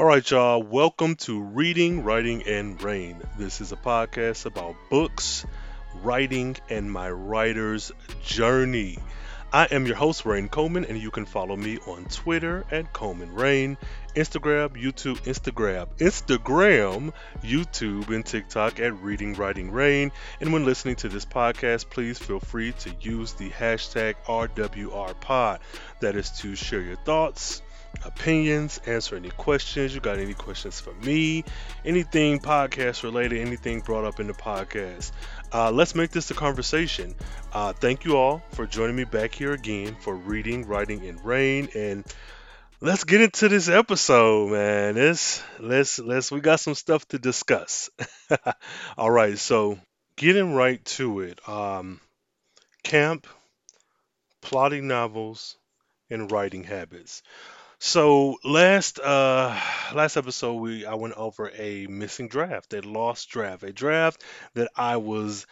All right, y'all. Welcome to Reading, Writing, and Rhayne. This is a podcast about books, writing, and my writer's journey. I am your host, Rhayne Coleman, and you can follow me on Twitter at Coleman Rhayne, Instagram, YouTube, Instagram, Instagram, YouTube, and TikTok at Reading, Writing, Rhayne. And when listening to this podcast, please feel free to use the hashtag RWRPod. That is to share your thoughts opinions, answer any questions. You got any questions for me? Anything podcast related, anything brought up in the podcast. Uh, let's make this a conversation. Uh, thank you all for joining me back here again for reading, writing and Rhayne, and let's get into this episode, man. Let's let's let's we got some stuff to discuss. all right, so getting right to it. Um, camp, plotting novels, and writing habits. So last uh last episode we I went over a missing draft, a lost draft, a draft that I was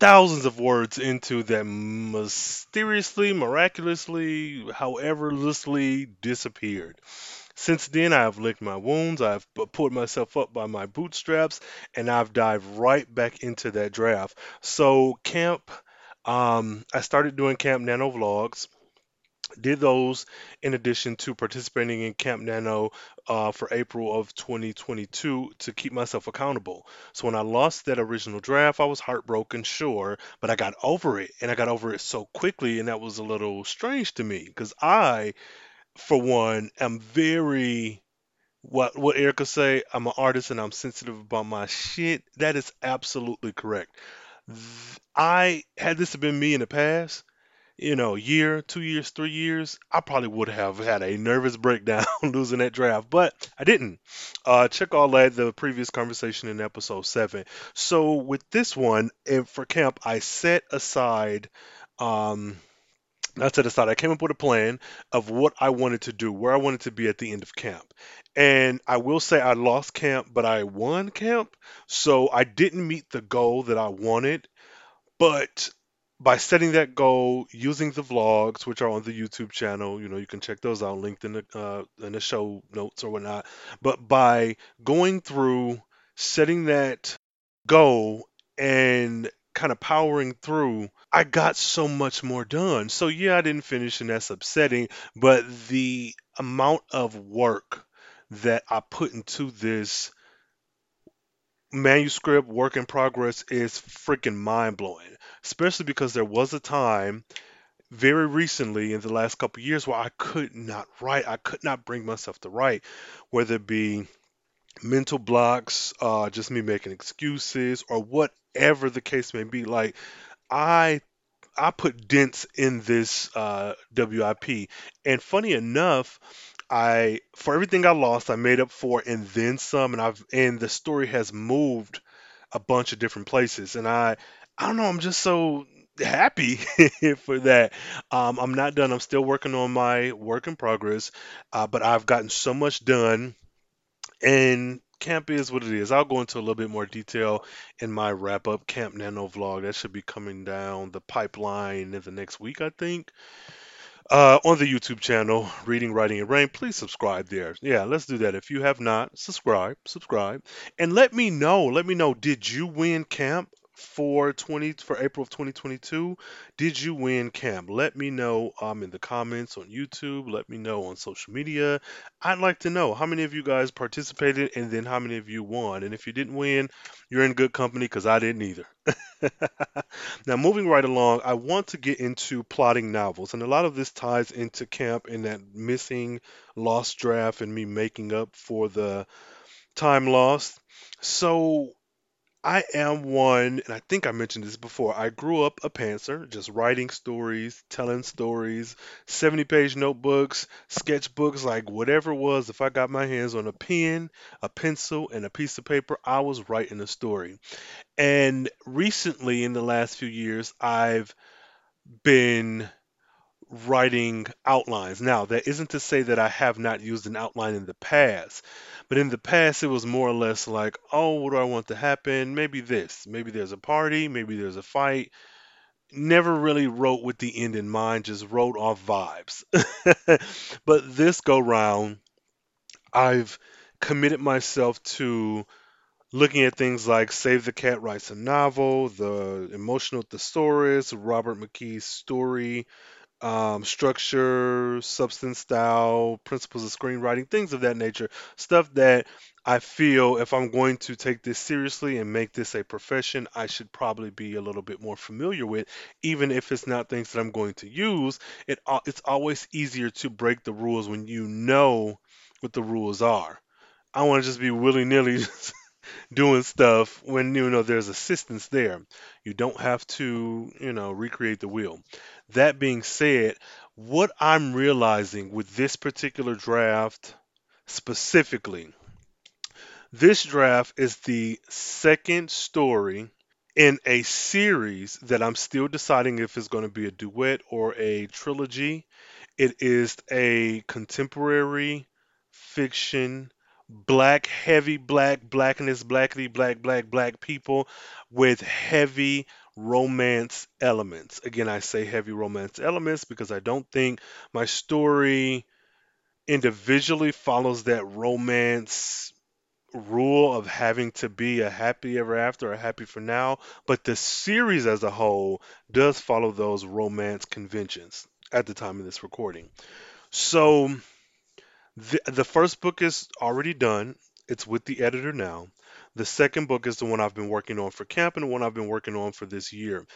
thousands of words into that mysteriously, miraculously, howeverlessly disappeared. Since then, I have licked my wounds, I've pulled myself up by my bootstraps, and I've dived right back into that draft. So, camp, um, I started doing Camp NaNo vlogs did those in addition to participating in Camp NaNo uh, for April of 2022 to keep myself accountable. So when I lost that original draft, I was heartbroken, sure, but I got over it, and I got over it so quickly, and that was a little strange to me because I, for one, am very what what Erica say. I'm an artist and I'm sensitive about my shit. That is absolutely correct. I had this been me in the past you know, year, two years, three years, I probably would have had a nervous breakdown losing that draft, but I didn't. Uh, check all that, the previous conversation in episode seven. So with this one, and for camp, I set aside, um, not set aside, I came up with a plan of what I wanted to do, where I wanted to be at the end of camp. And I will say I lost camp, but I won camp. So I didn't meet the goal that I wanted, but by setting that goal, using the vlogs, which are on the YouTube channel, you know, you can check those out, linked in the uh, in the show notes or whatnot. But by going through setting that goal and kind of powering through, I got so much more done. So yeah, I didn't finish, and that's upsetting. But the amount of work that I put into this manuscript work in progress is freaking mind blowing especially because there was a time very recently in the last couple years where I could not write. I could not bring myself to write, whether it be mental blocks, uh, just me making excuses, or whatever the case may be. Like I I put dents in this uh, WIP, and funny enough, I for everything I lost, I made up for and then some, and I've and the story has moved a bunch of different places, and I I don't know. I'm just so happy for that. Um, I'm not done. I'm still working on my work in progress, uh, but I've gotten so much done. And camp is what it is. I'll go into a little bit more detail in my wrap up Camp NaNo vlog. That should be coming down the pipeline in the next week, I think. Uh, on the YouTube channel, Reading, Writing, and Rhayne, please subscribe there. Yeah, let's do that. If you have not, subscribe, subscribe, and let me know. Let me know. Did you win camp? For 20 for April of 2022. Did you win camp? Let me know um in the comments on YouTube. Let me know on social media. I'd like to know how many of you guys participated and then how many of you won. And if you didn't win, you're in good company because I didn't either. now, moving right along, I want to get into plotting novels, and a lot of this ties into camp and that missing lost draft and me making up for the time lost. So I am one, and I think I mentioned this before. I grew up a pantser, just writing stories, telling stories, 70 page notebooks, sketchbooks, like whatever it was. If I got my hands on a pen, a pencil, and a piece of paper, I was writing a story. And recently, in the last few years, I've been writing outlines. Now, that isn't to say that I have not used an outline in the past, but in the past it was more or less like, oh, what do I want to happen? Maybe this. Maybe there's a party, maybe there's a fight. Never really wrote with the end in mind, just wrote off vibes. but this go round, I've committed myself to looking at things like Save the Cat Writes a Novel, The Emotional Thesaurus, Robert McKee's story, um, structure, substance, style, principles of screenwriting, things of that nature. Stuff that I feel if I'm going to take this seriously and make this a profession, I should probably be a little bit more familiar with, even if it's not things that I'm going to use. It it's always easier to break the rules when you know what the rules are. I want to just be willy nilly doing stuff when you know there's assistance there. You don't have to, you know, recreate the wheel. That being said, what I'm realizing with this particular draft specifically, this draft is the second story in a series that I'm still deciding if it's going to be a duet or a trilogy. It is a contemporary fiction, black, heavy black, blackness, blackity, black, black, black people with heavy romance elements. Again, I say heavy romance elements because I don't think my story individually follows that romance rule of having to be a happy ever after or happy for now, but the series as a whole does follow those romance conventions at the time of this recording. So the, the first book is already done. It's with the editor now. The second book is the one I've been working on for camp and the one I've been working on for this year.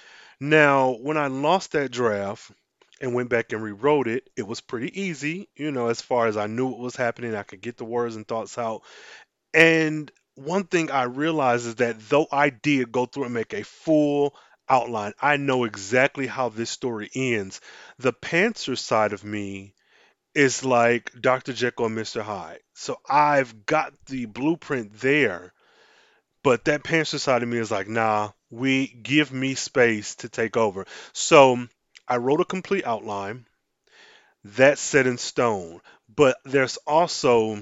Now, when I lost that draft and went back and rewrote it, it was pretty easy, you know, as far as I knew what was happening, I could get the words and thoughts out. And one thing I realized is that though I did go through and make a full outline, I know exactly how this story ends. The pantser side of me is like Dr. Jekyll and Mr. Hyde. So I've got the blueprint there, but that pantser side of me is like, nah, we give me space to take over. So I wrote a complete outline that's set in stone, but there's also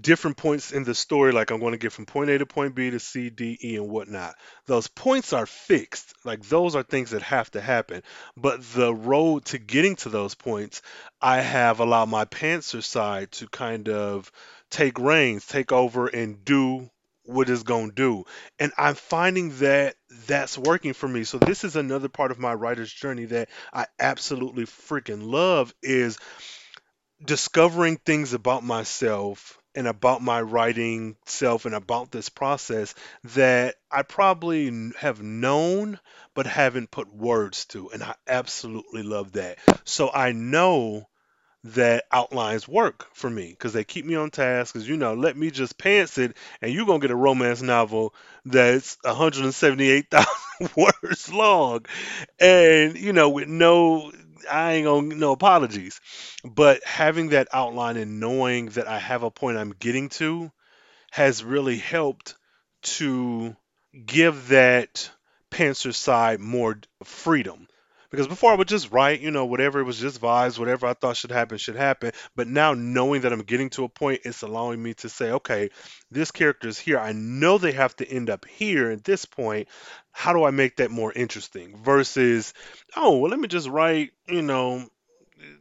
different points in the story, like I'm going to get from point A to point B to C, D, E, and whatnot. Those points are fixed. Like those are things that have to happen. But the road to getting to those points, I have allowed my pantser side to kind of take reins, take over, and do what it's going to do. And I'm finding that that's working for me. So this is another part of my writer's journey that I absolutely freaking love is discovering things about myself and about my writing self and about this process that I probably have known but haven't put words to. And I absolutely love that. So I know that outlines work for me because they keep me on task. Because, you know, let me just pants it and you're going to get a romance novel that's 178,000 words long. And, you know, with no I ain't gonna no apologies. But having that outline and knowing that I have a point I'm getting to has really helped to give that pantser side more freedom. Because before I would just write, you know, whatever it was just vibes, whatever I thought should happen should happen. But now knowing that I'm getting to a point, it's allowing me to say, okay, this character is here. I know they have to end up here at this point. How do I make that more interesting? Versus, oh, well, let me just write, you know,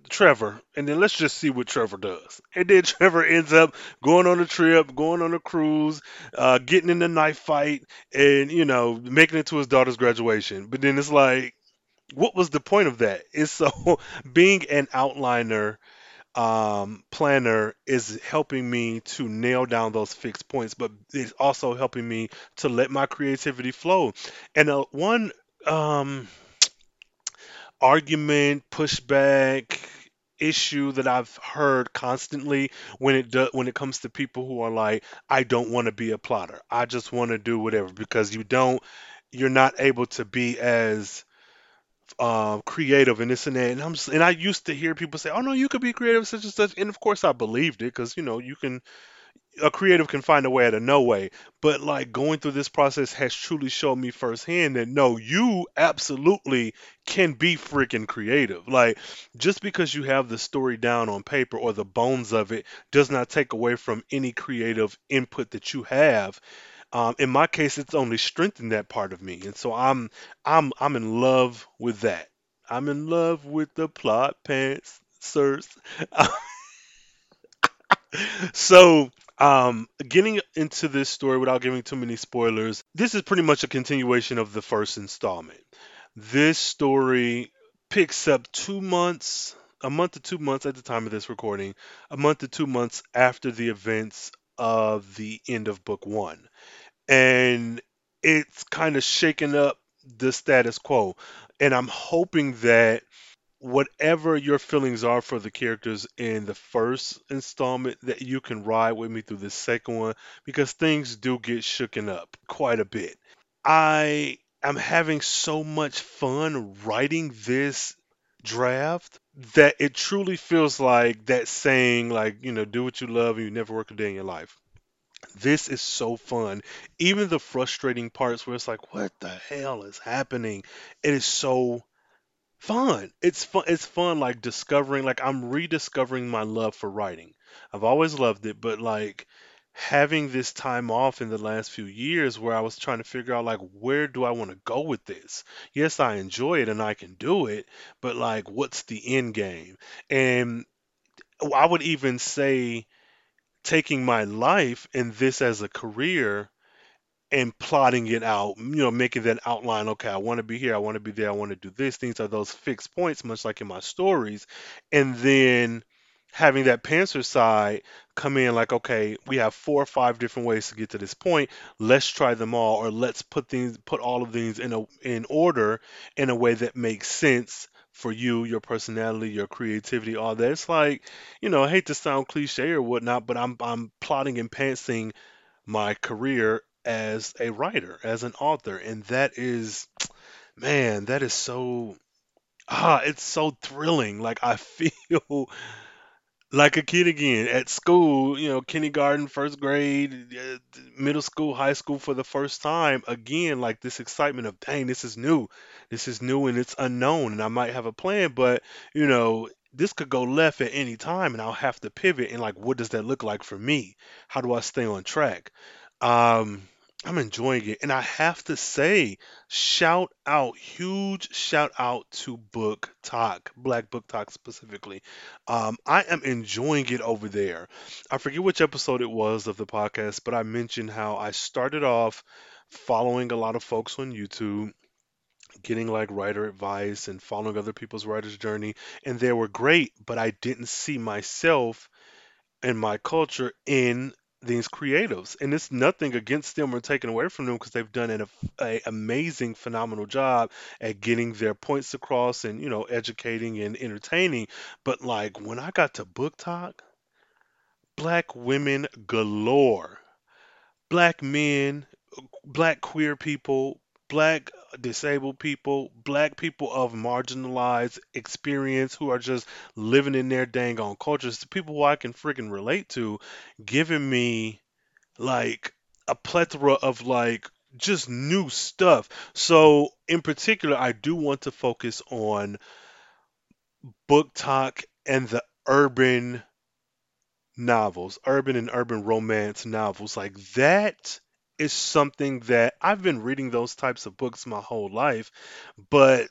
Trevor, and then let's just see what Trevor does. And then Trevor ends up going on a trip, going on a cruise, uh, getting in a knife fight, and you know, making it to his daughter's graduation. But then it's like, what was the point of that? It's so being an outliner um, planner is helping me to nail down those fixed points, but it's also helping me to let my creativity flow. And uh, one um, argument, pushback, issue that I've heard constantly when it do, when it comes to people who are like, I don't want to be a plotter. I just want to do whatever because you don't, you're not able to be as uh, creative and this and that. And I'm s- and I used to hear people say, "Oh no, you could be creative, such and such." And of course, I believed it because you know you can a creative can find a way out of no way. But like going through this process has truly shown me firsthand that no, you absolutely can be freaking creative. Like just because you have the story down on paper or the bones of it does not take away from any creative input that you have. Um, in my case, it's only strengthened that part of me, and so I'm I'm I'm in love with that. I'm in love with the plot pants, sirs. so, um, getting into this story without giving too many spoilers, this is pretty much a continuation of the first installment. This story picks up two months, a month to two months at the time of this recording, a month to two months after the events of the end of book one. And it's kind of shaking up the status quo. And I'm hoping that whatever your feelings are for the characters in the first installment that you can ride with me through the second one because things do get shooken up quite a bit. I am having so much fun writing this draft that it truly feels like that saying like, you know, do what you love and you never work a day in your life. This is so fun. Even the frustrating parts where it's like, what the hell is happening? It is so Fun. It's fun. It's fun. Like discovering. Like I'm rediscovering my love for writing. I've always loved it, but like having this time off in the last few years where I was trying to figure out like where do I want to go with this? Yes, I enjoy it and I can do it, but like what's the end game? And I would even say taking my life and this as a career and plotting it out, you know, making that outline. Okay, I want to be here, I want to be there, I want to do this. These are those fixed points, much like in my stories. And then having that pantser side come in like, okay, we have four or five different ways to get to this point. Let's try them all, or let's put things, put all of these in a in order in a way that makes sense for you, your personality, your creativity, all that. It's like, you know, I hate to sound cliche or whatnot, but I'm I'm plotting and pantsing my career as a writer, as an author, and that is, man, that is so ah, it's so thrilling. Like I feel like a kid again at school, you know, kindergarten, first grade, uh, middle school, high school for the first time. Again, like this excitement of, dang, this is new. This is new and it's unknown, and I might have a plan, but you know, this could go left at any time, and I'll have to pivot. And like, what does that look like for me? How do I stay on track? Um, I'm enjoying it, and I have to say, shout out, huge shout out to BookTok, Black BookTok specifically. Um, I am enjoying it over there. I forget which episode it was of the podcast, but I mentioned how I started off following a lot of folks on YouTube, getting like writer advice and following other people's writer's journey, and they were great, but I didn't see myself and my culture in these creatives. And it's nothing against them or taken away from them because they've done an a, amazing, phenomenal job at getting their points across and, you know, educating and entertaining. But like when I got to BookTok, black women galore, black men, black queer people, black disabled people, black people of marginalized experience who are just living in their dang on cultures, the people who I can freaking relate to, giving me like a plethora of like just new stuff. So in particular, I do want to focus on BookTok and the urban novels, urban and urban romance novels. Like that is something that I've been reading those types of books my whole life, but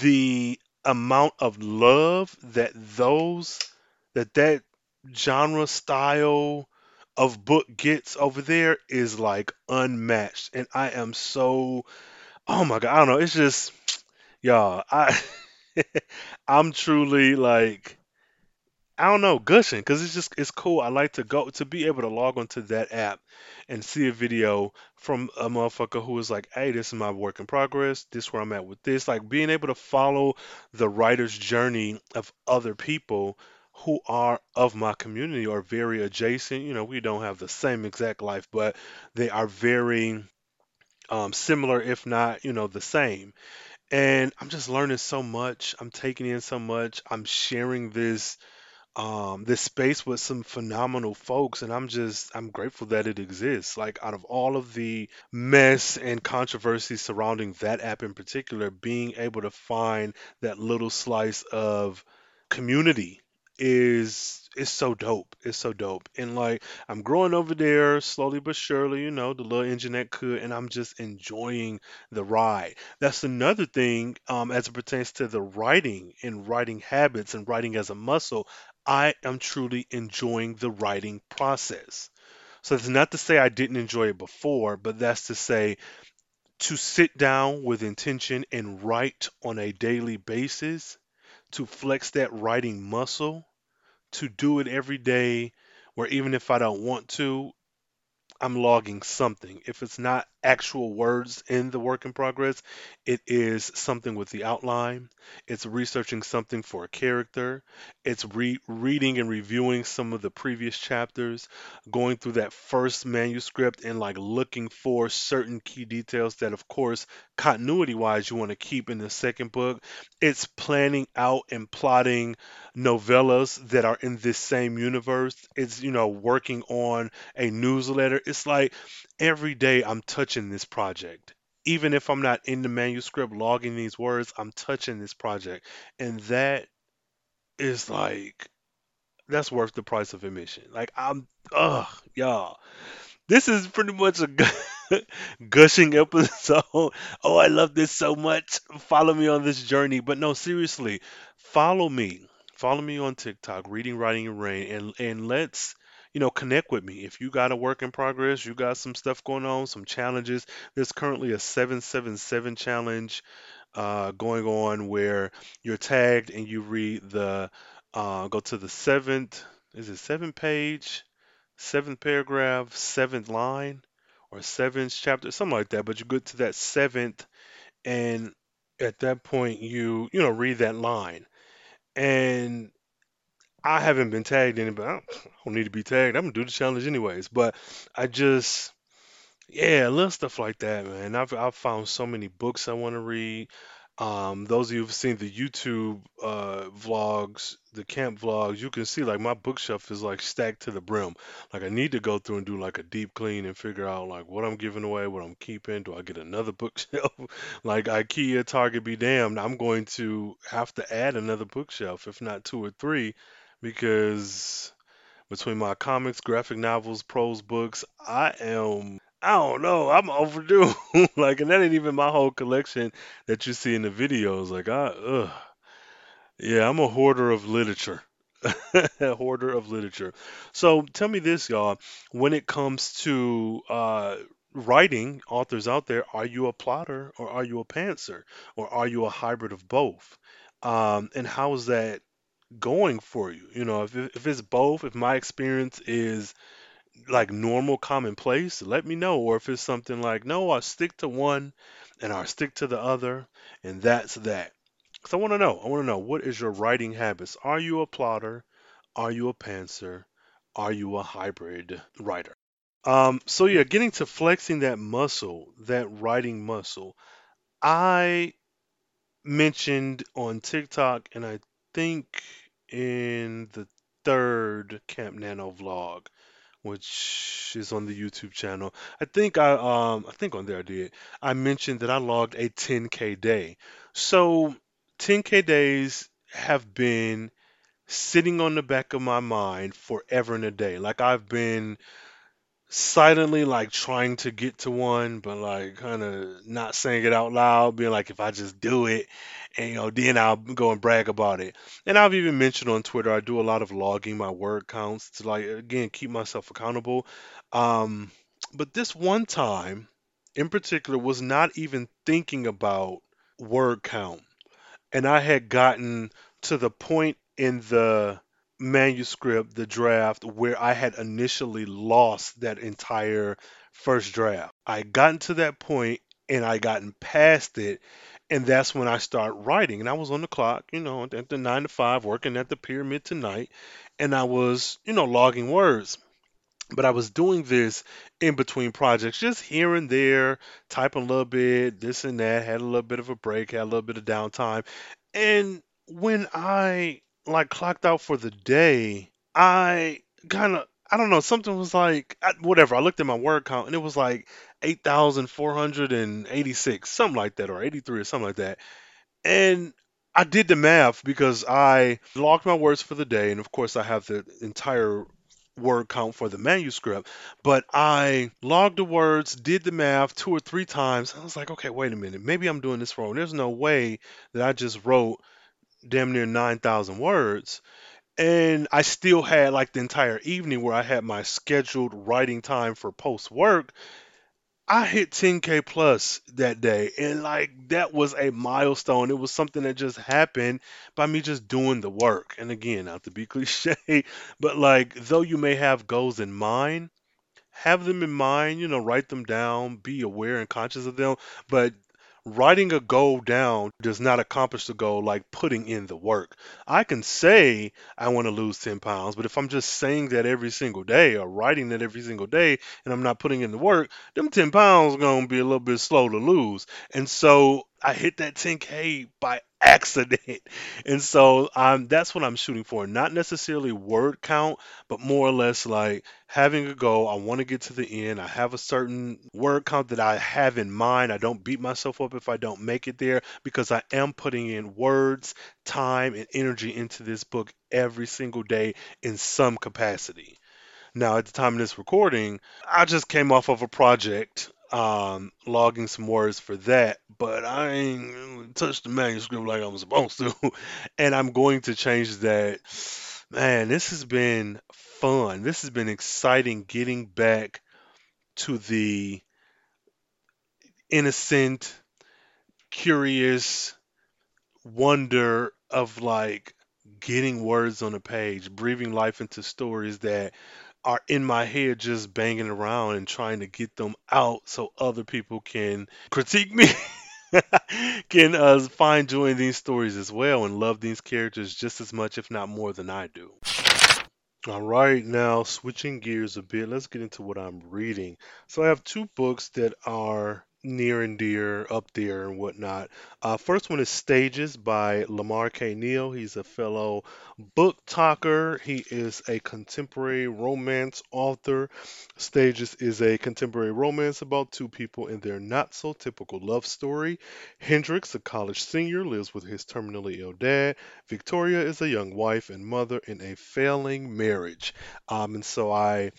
the amount of love that those that that genre style of book gets over there is like unmatched. And I am so oh my god I don't know. It's just y'all I I'm truly like I don't know, gushing because it's just it's cool. I like to go to be able to log onto that app and see a video from a motherfucker who is like, "Hey, this is my work in progress. This where I'm at with this." Like being able to follow the writer's journey of other people who are of my community or very adjacent. You know, we don't have the same exact life, but they are very um, similar, if not, you know, the same. And I'm just learning so much. I'm taking in so much. I'm sharing this um this space with some phenomenal folks and I'm just I'm grateful that it exists. Like out of all of the mess and controversy surrounding that app in particular, being able to find that little slice of community is is so dope. It's so dope. And like I'm growing over there slowly but surely, you know, the little engine that could, and I'm just enjoying the ride. That's another thing um, as it pertains to the writing and writing habits and writing as a muscle. I am truly enjoying the writing process. So that's not to say I didn't enjoy it before, but that's to say to sit down with intention and write on a daily basis, to flex that writing muscle, to do it every day, where even if I don't want to, I'm logging something. If it's not actual words in the work in progress, it is something with the outline. It's researching something for a character. It's re- reading and reviewing some of the previous chapters, going through that first manuscript and like looking for certain key details that, of course, continuity wise, you want to keep in the second book. It's planning out and plotting novellas that are in this same universe. It's, you know, working on a newsletter. It's like every day I'm touching this project. Even if I'm not in the manuscript logging these words, I'm touching this project. And that is like, that's worth the price of admission. Like, I'm, ugh, y'all. This is pretty much a gushing episode. Oh, I love this so much. Follow me on this journey. But no, seriously, follow me. Follow me on TikTok, Reading, Writing, and Rhayne, and and let's you know connect with me. If you got a work in progress, you got some stuff going on, some challenges. There's currently a 777 challenge uh, going on where you're tagged and you read the uh, go to the seventh. Is it seventh page? seventh paragraph, seventh line, or seventh chapter, something like that. But you get to that seventh, and at that point, you you know read that line. And I haven't been tagged in it, but I don't, I don't need to be tagged. I'm gonna do the challenge anyways. But I just yeah, a little stuff like that, man. I've I've found so many books I want to read. Um, those of you who've seen the YouTube uh, vlogs, the camp vlogs, you can see like my bookshelf is like stacked to the brim. Like I need to go through and do like a deep clean and figure out like what I'm giving away, what I'm keeping. Do I get another bookshelf? Like IKEA, Target, be damned. I'm going to have to add another bookshelf, if not two or three, because between my comics, graphic novels, prose books, I am I don't know, I'm overdue. Like, and that ain't even my whole collection that you see in the videos. Like, I, ugh, yeah, I'm a hoarder of literature. A hoarder of literature. So tell me this, y'all. When it comes to uh, writing, authors out there, are you a plotter or are you a pantser or are you a hybrid of both? Um, and how is that going for you? You know, if, if it's both, if my experience is like normal commonplace, let me know. Or if it's something like, no, I stick to one and I stick to the other, and that's that. Because I want to know. I want to know what is your writing habits? Are you a plotter? Are you a pantser? Are you a hybrid writer? Um, so yeah, getting to flexing that muscle, that writing muscle. I mentioned on TikTok, and I think in the third Camp NaNo vlog which is on the YouTube channel. I think I um I think on there I did. I mentioned that I logged a 10K day. So 10K days have been sitting on the back of my mind forever and a day. Like I've been silently like trying to get to one, but like kind of not saying it out loud, being like if I just do it, and you know, then I'll go and brag about it. And I've even mentioned on Twitter I do a lot of logging my word counts to like again keep myself accountable. Um, but this one time in particular was not even thinking about word count and I had gotten to the point in the manuscript, the draft, where I had initially lost that entire first draft. I gotten to that point and I gotten past it, and that's when I start writing. And I was on the clock, you know, at the nine to five, working at the pyramid tonight, and I was, you know, logging words. But I was doing this in between projects, just here and there, typing a little bit, this and that, had a little bit of a break, had a little bit of downtime. And when I like clocked out for the day, I kind of, I don't know, something was like, whatever. I looked at my word count and it was like 8,486, something like that, or 83 or something like that. And I did the math because I logged my words for the day, and of course, I have the entire word count for the manuscript. But I logged the words, did the math two or three times. I was like, okay, wait a minute, maybe I'm doing this wrong. There's no way that I just wrote damn near 9,000 words. And I still had like the entire evening where I had my scheduled writing time for post work I hit 10k plus that day, and like that was a milestone. It was something that just happened by me just doing the work. And again, not to be cliche, but like though you may have goals in mind, have them in mind, you know, write them down, be aware and conscious of them. But writing a goal down does not accomplish the goal like putting in the work. I can say I want to lose 10 pounds, but if I'm just saying that every single day or writing that every single day and I'm not putting in the work, them 10 pounds going to be a little bit slow to lose. And so I hit that 10K by accident. And so um, that's what I'm shooting for. Not necessarily word count, but more or less like having a goal. I want to get to the end. I have a certain word count that I have in mind. I don't beat myself up if I don't make it there because I am putting in words, time, and energy into this book every single day in some capacity. Now, at the time of this recording, I just came off of a project, um, logging some words for that, but I ain't touched the manuscript like I'm supposed to. And I'm going to change that. Man, this has been fun. This has been exciting getting back to the innocent, curious wonder of like getting words on a page, breathing life into stories that are in my head just banging around and trying to get them out so other people can critique me can uh, find joy in these stories as well and love these characters just as much if not more than i do. All right now switching gears a bit let's get into what i'm reading. So i have two books that are near and dear up there and whatnot uh, first one is stages by lamar k neal he's a fellow book talker he is a contemporary romance author Stages is a contemporary romance about two people in their not so typical love story. Hendrix, a college senior, lives with his terminally ill dad. Victoria is a young wife and mother in a failing marriage. Um, and so I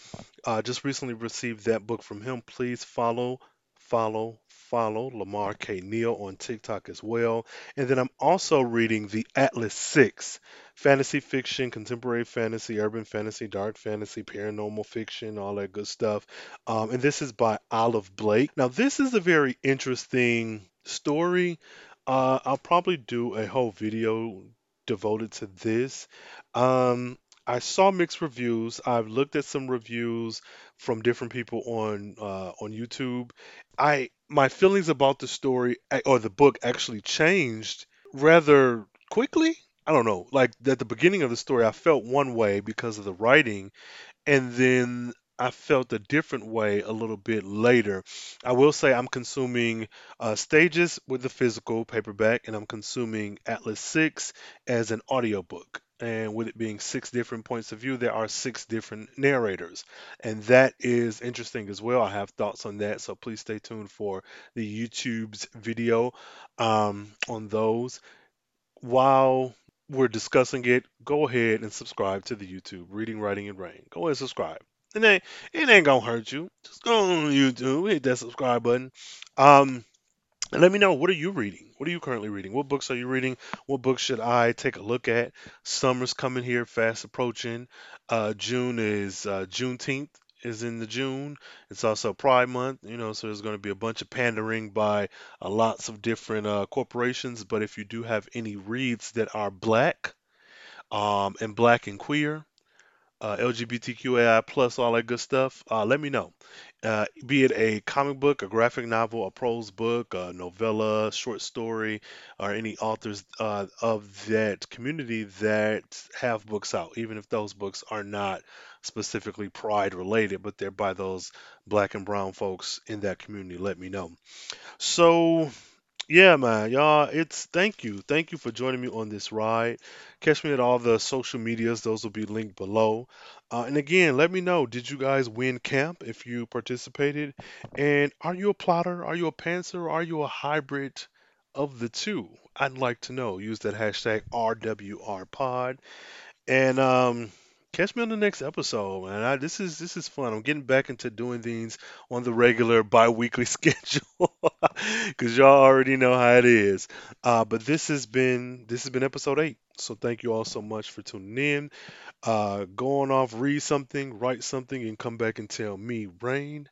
uh, just recently received that book from him. Please follow, follow, follow Lamar K. Neal on TikTok as well. And then I'm also reading The Atlas Six fantasy fiction, contemporary fantasy, urban fantasy, dark fantasy, paranormal fiction, all that good stuff. Um, and this is by Olive Blake. Now, this is a very interesting story. Uh, I'll probably do a whole video devoted to this. Um, I saw mixed reviews. I've looked at some reviews from different people on uh, on YouTube. I my feelings about the story a- or the book actually changed rather quickly. I don't know. Like at the beginning of the story, I felt one way because of the writing, and then I felt a different way a little bit later. I will say I'm consuming uh, Stages with the physical paperback, and I'm consuming Atlas 6 as an audiobook. And with it being six different points of view, there are six different narrators. And that is interesting as well. I have thoughts on that, so please stay tuned for the YouTube's video um, on those while we're discussing it, go ahead and subscribe to the YouTube Reading, Writing, and Rhayne. Go ahead and subscribe. It ain't it ain't gonna hurt you. Just go on YouTube, hit that subscribe button. Um, and let me know what are you reading? What are you currently reading? What books are you reading? What books should I take a look at? Summer's coming here, fast approaching. Uh, June is uh, Juneteenth is in the June. It's also Pride Month, you know, so there's going to be a bunch of pandering by uh, lots of different uh, corporations. But if you do have any reads that are black um, and black and queer, uh, LGBTQAI plus all that good stuff, uh, let me know. Uh, be it a comic book, a graphic novel, a prose book, a novella, short story, or any authors uh, of that community that have books out, even if those books are not specifically Pride related, but they're by those black and brown folks in that community, let me know. So yeah, man, y'all, it's thank you. Thank you for joining me on this ride. Catch me at all the social medias, those will be linked below. Uh, and again, let me know, did you guys win camp if you participated? And are you a plotter? Are you a pantser? Are you a hybrid of the two? I'd like to know. Use that hashtag RWRPod and um, catch me on the next episode, man. I, this is this is fun. I'm getting back into doing things on the regular bi-weekly schedule because y'all already know how it is. Uh, but this has been this has been episode eight. So thank you all so much for tuning in. Uh, go on off, read something, write something, and come back and tell me, Rhayne,